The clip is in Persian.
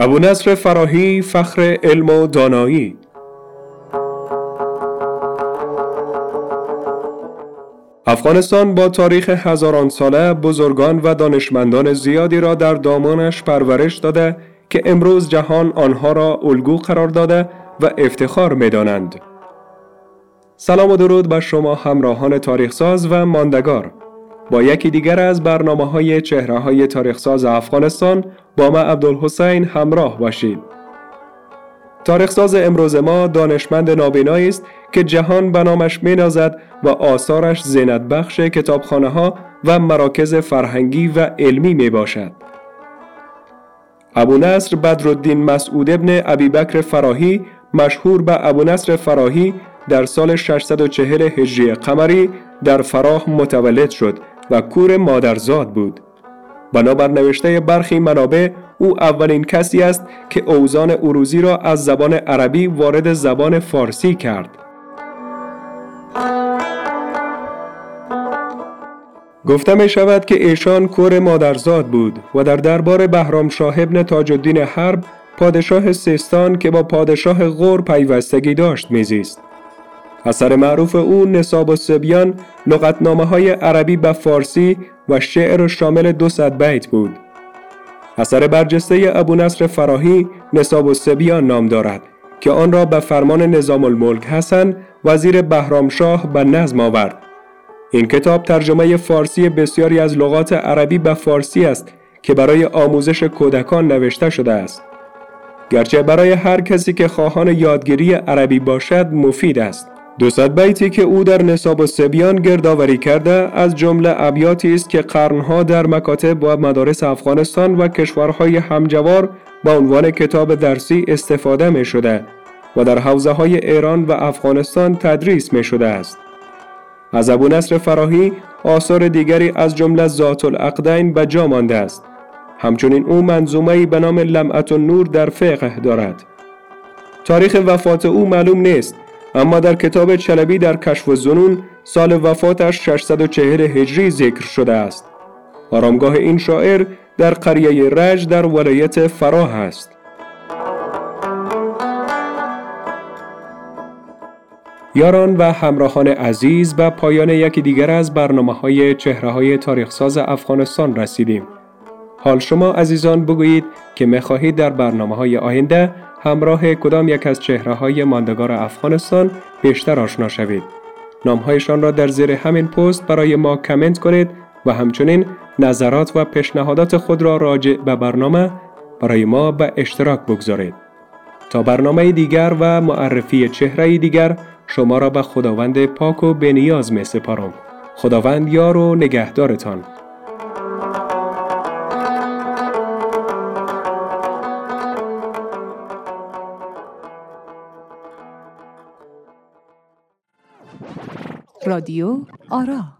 ابو نصر فراهی فخر علم و دانایی افغانستان با تاریخ هزاران ساله بزرگان و دانشمندان زیادی را در دامانش پرورش داده که امروز جهان آنها را الگو قرار داده و افتخار می دانند. سلام و درود بر شما همراهان تاریخساز و ماندگار. با یکی دیگر از برنامه های چهره های تاریخساز افغانستان با ما عبدالحسین همراه باشید. تاریخساز امروز ما دانشمند نابینایی است که جهان به نامش نازد و آثارش زینت بخش کتابخانه ها و مراکز فرهنگی و علمی می باشد. ابو نصر بدرالدین مسعود ابن ابی بکر فراهی مشهور به ابو نصر فراهی در سال 640 هجری قمری در فراه متولد شد و کور مادرزاد بود. بنابر نوشته برخی منابع او اولین کسی است که اوزان اروزی را از زبان عربی وارد زبان فارسی کرد. گفته می شود که ایشان کور مادرزاد بود و در دربار بهرام شاه ابن تاج الدین حرب پادشاه سیستان که با پادشاه غور پیوستگی داشت میزیست. اثر معروف او نصاب و سبیان لغتنامه های عربی به فارسی و شعر شامل دو بیت بود. اثر برجسته ابو نصر فراهی نصاب و سبیان نام دارد که آن را به فرمان نظام الملک حسن وزیر بهرامشاه به نظم آورد. این کتاب ترجمه فارسی بسیاری از لغات عربی به فارسی است که برای آموزش کودکان نوشته شده است. گرچه برای هر کسی که خواهان یادگیری عربی باشد مفید است. دوصد بیتی که او در نصاب سبیان گردآوری کرده از جمله ابیاتی است که قرنها در مکاتب و مدارس افغانستان و کشورهای همجوار با عنوان کتاب درسی استفاده می شده و در حوزه های ایران و افغانستان تدریس می شده است. از ابو نصر فراهی آثار دیگری از جمله ذات العقدین به جا مانده است. همچنین او منظومه به نام لمعت نور در فقه دارد. تاریخ وفات او معلوم نیست اما در کتاب چلبی در کشف زنون سال وفاتش 640 هجری ذکر شده است. آرامگاه این شاعر در قریه رج در ولایت فراه است. یاران و همراهان عزیز به پایان یکی دیگر از برنامه های چهره های تاریخساز افغانستان رسیدیم. حال شما عزیزان بگویید که می‌خواهید در برنامه های آینده همراه کدام یک از چهره های ماندگار افغانستان بیشتر آشنا شوید. نامهایشان را در زیر همین پست برای ما کامنت کنید و همچنین نظرات و پیشنهادات خود را راجع به برنامه برای ما به اشتراک بگذارید. تا برنامه دیگر و معرفی چهره دیگر شما را به خداوند پاک و بنیاز می سپارم. خداوند یار و نگهدارتان. رادیو آرا.